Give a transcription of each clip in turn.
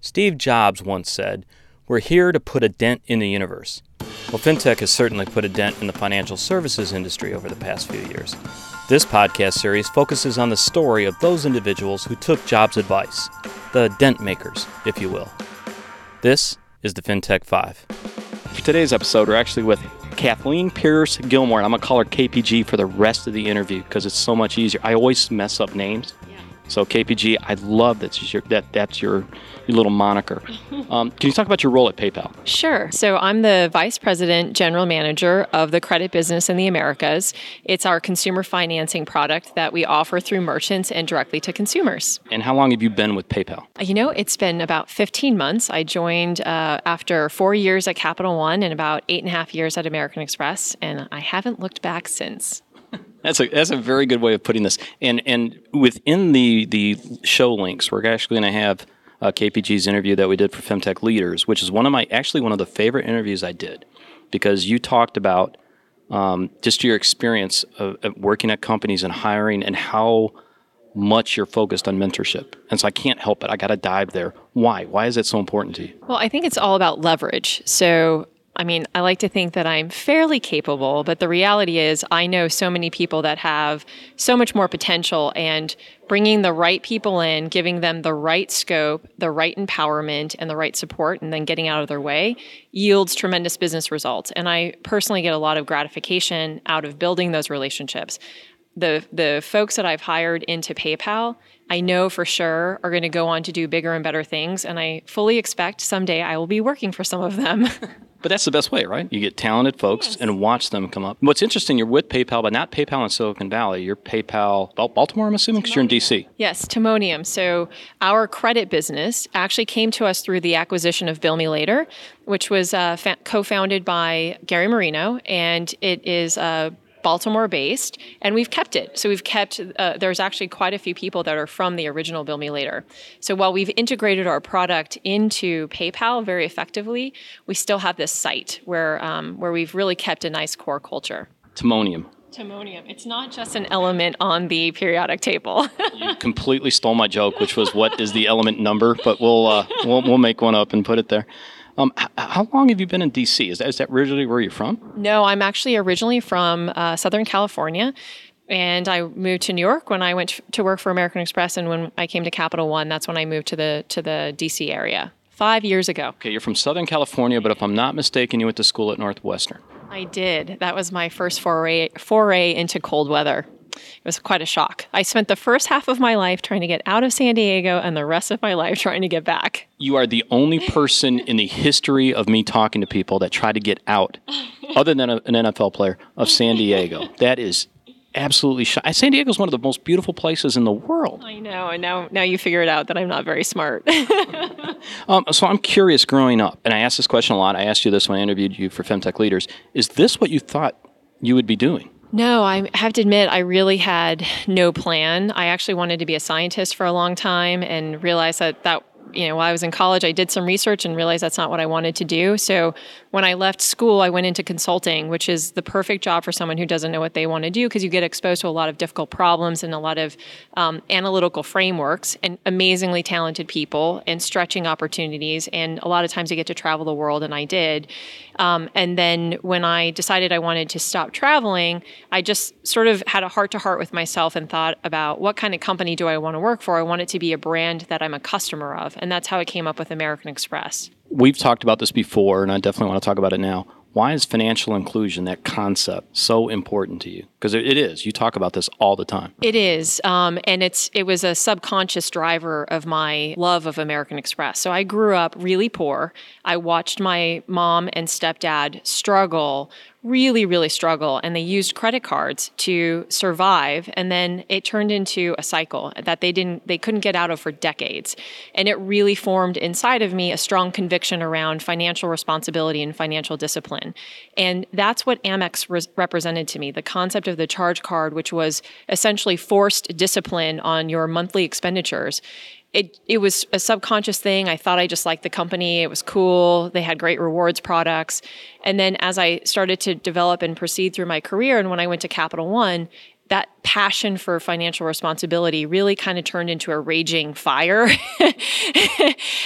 Steve Jobs once said, We're here to put a dent in the universe. Well, FinTech has certainly put a dent in the financial services industry over the past few years. This podcast series focuses on the story of those individuals who took Jobs' advice, the dent makers, if you will. This is the FinTech 5. For today's episode, we're actually with Kathleen Pierce Gilmore. and I'm going to call her KPG for the rest of the interview because it's so much easier. I always mess up names. So KPG, I love that your, that that's your, your little moniker. Um, can you talk about your role at PayPal? Sure. So I'm the vice president, general manager of the credit business in the Americas. It's our consumer financing product that we offer through merchants and directly to consumers. And how long have you been with PayPal? You know, it's been about 15 months. I joined uh, after four years at Capital One and about eight and a half years at American Express, and I haven't looked back since. That's a that's a very good way of putting this. And and within the the show links, we're actually going to have uh, KPG's interview that we did for FemTech Leaders, which is one of my actually one of the favorite interviews I did, because you talked about um, just your experience of, of working at companies and hiring and how much you're focused on mentorship. And so I can't help it. I got to dive there. Why? Why is it so important to you? Well, I think it's all about leverage. So I mean, I like to think that I'm fairly capable, but the reality is, I know so many people that have so much more potential, and bringing the right people in, giving them the right scope, the right empowerment, and the right support, and then getting out of their way yields tremendous business results. And I personally get a lot of gratification out of building those relationships. The, the folks that I've hired into PayPal, I know for sure are going to go on to do bigger and better things. And I fully expect someday I will be working for some of them. But that's the best way, right? You get talented folks yes. and watch them come up. What's interesting, you're with PayPal, but not PayPal in Silicon Valley. You're PayPal Baltimore, I'm assuming, because you're in DC. Yes, Timonium. So our credit business actually came to us through the acquisition of Bill Me Later, which was uh, fa- co-founded by Gary Marino, and it is a Baltimore based, and we've kept it. So we've kept, uh, there's actually quite a few people that are from the original Bill Me Later. So while we've integrated our product into PayPal very effectively, we still have this site where, um, where we've really kept a nice core culture. Timonium. Timonium. It's not just an element on the periodic table. you completely stole my joke, which was what is the element number, but we'll, uh, we'll, we'll make one up and put it there. Um, h- how long have you been in DC? Is that, is that originally where you're from? No, I'm actually originally from uh, Southern California. And I moved to New York when I went to work for American Express, and when I came to Capital One, that's when I moved to the to the DC area five years ago. Okay, you're from Southern California, but if I'm not mistaken, you went to school at Northwestern. I did. That was my first foray foray into cold weather. It was quite a shock. I spent the first half of my life trying to get out of San Diego and the rest of my life trying to get back. You are the only person in the history of me talking to people that tried to get out, other than a, an NFL player, of San Diego. That is absolutely shocking. San Diego is one of the most beautiful places in the world. I know, and now now you figure it out that I'm not very smart. um, so I'm curious. Growing up, and I asked this question a lot. I asked you this when I interviewed you for Femtech Leaders. Is this what you thought you would be doing? No, I have to admit, I really had no plan. I actually wanted to be a scientist for a long time and realized that that you know, while I was in college, I did some research and realized that's not what I wanted to do. So when I left school, I went into consulting, which is the perfect job for someone who doesn't know what they want to do because you get exposed to a lot of difficult problems and a lot of um, analytical frameworks and amazingly talented people and stretching opportunities. And a lot of times you get to travel the world, and I did. Um, and then when I decided I wanted to stop traveling, I just sort of had a heart to heart with myself and thought about what kind of company do I want to work for? I want it to be a brand that I'm a customer of. And that's how I came up with American Express. We've talked about this before, and I definitely want to talk about it now. Why is financial inclusion, that concept, so important to you? Because it is. You talk about this all the time. It is, um, and it's it was a subconscious driver of my love of American Express. So I grew up really poor. I watched my mom and stepdad struggle really, really struggle. And they used credit cards to survive. And then it turned into a cycle that they didn't, they couldn't get out of for decades. And it really formed inside of me a strong conviction around financial responsibility and financial discipline. And that's what Amex re- represented to me the concept of the charge card, which was essentially forced discipline on your monthly expenditures it it was a subconscious thing. I thought I just liked the company. It was cool. They had great rewards products. And then as I started to develop and proceed through my career and when I went to Capital One, that passion for financial responsibility really kind of turned into a raging fire.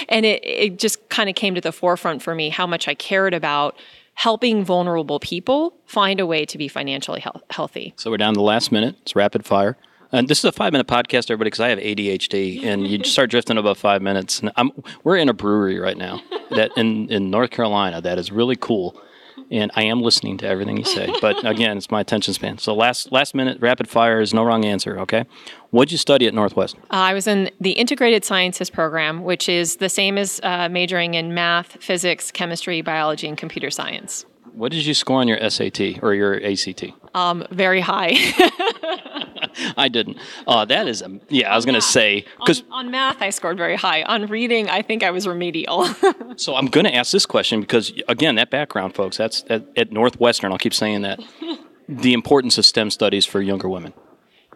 and it, it just kind of came to the forefront for me how much I cared about helping vulnerable people find a way to be financially he- healthy. So we're down to the last minute. It's rapid fire. And this is a five minute podcast, everybody, because I have ADHD, and you start drifting about five minutes. And I'm, we're in a brewery right now that in, in North Carolina that is really cool, and I am listening to everything you say. But again, it's my attention span. So last last minute rapid fire is no wrong answer. Okay, what'd you study at Northwest? Uh, I was in the Integrated Sciences program, which is the same as uh, majoring in math, physics, chemistry, biology, and computer science. What did you score on your SAT or your ACT? Um, very high. I didn't. Uh, that is, a, yeah, I was going to say because on, on, math I scored very high. On reading, I think I was remedial. so I'm going to ask this question because again, that background, folks, that's at, at Northwestern. I'll keep saying that. the importance of STEM studies for younger women.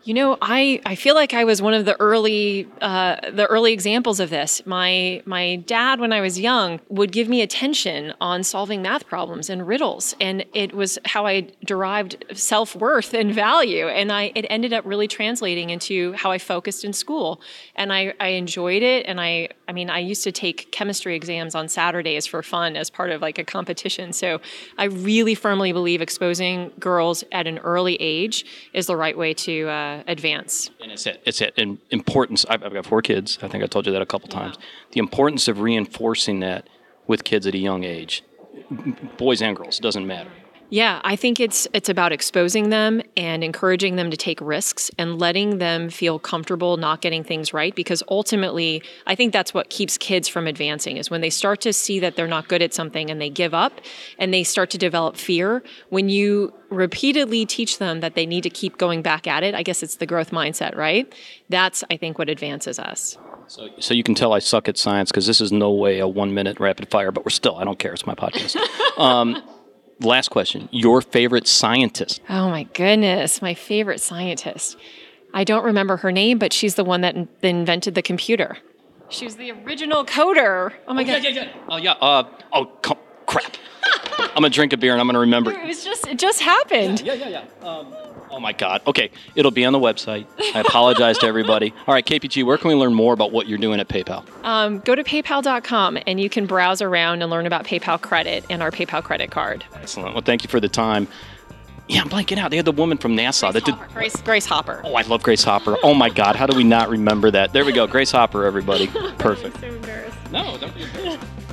You know, I, I feel like I was one of the early uh, the early examples of this. My my dad, when I was young, would give me attention on solving math problems and riddles, and it was how I derived self worth and value. And I it ended up really translating into how I focused in school, and I, I enjoyed it. And I I mean, I used to take chemistry exams on Saturdays for fun as part of like a competition. So I really firmly believe exposing girls at an early age is the right way to. Uh, Uh, advance. And it's it. It's it. And importance. I've, I've, got four kids. I think I told you that a couple times. The importance of reinforcing that with kids at a young age, boys and girls, doesn't matter. Yeah, I think it's it's about exposing them and encouraging them to take risks and letting them feel comfortable not getting things right because ultimately I think that's what keeps kids from advancing is when they start to see that they're not good at something and they give up and they start to develop fear when you repeatedly teach them that they need to keep going back at it I guess it's the growth mindset right that's I think what advances us so, so you can tell I suck at science because this is no way a one minute rapid fire, but we're still, I don't care. It's my podcast. Um, last question. Your favorite scientist? Oh my goodness my favorite scientist. I don't remember her name but she's the one that in- invented the computer. She was the original coder. Oh my oh, god. yeah, yeah, yeah. oh yeah uh, oh crap. I'm gonna drink a beer and i'm gonna remember. It was just it just happened. Yeah yeah yeah, yeah. Um, Oh my God. Okay, it'll be on the website. I apologize to everybody. All right, KPG, where can we learn more about what you're doing at PayPal? Um, go to paypal.com and you can browse around and learn about PayPal credit and our PayPal credit card. Excellent. Well, thank you for the time. Yeah, I'm blanking out. They had the woman from NASA Grace that Hopper. did Grace, Grace Hopper. Oh, I love Grace Hopper. Oh my God, how do we not remember that? There we go, Grace Hopper, everybody. Perfect. so embarrassed. No, don't be embarrassed.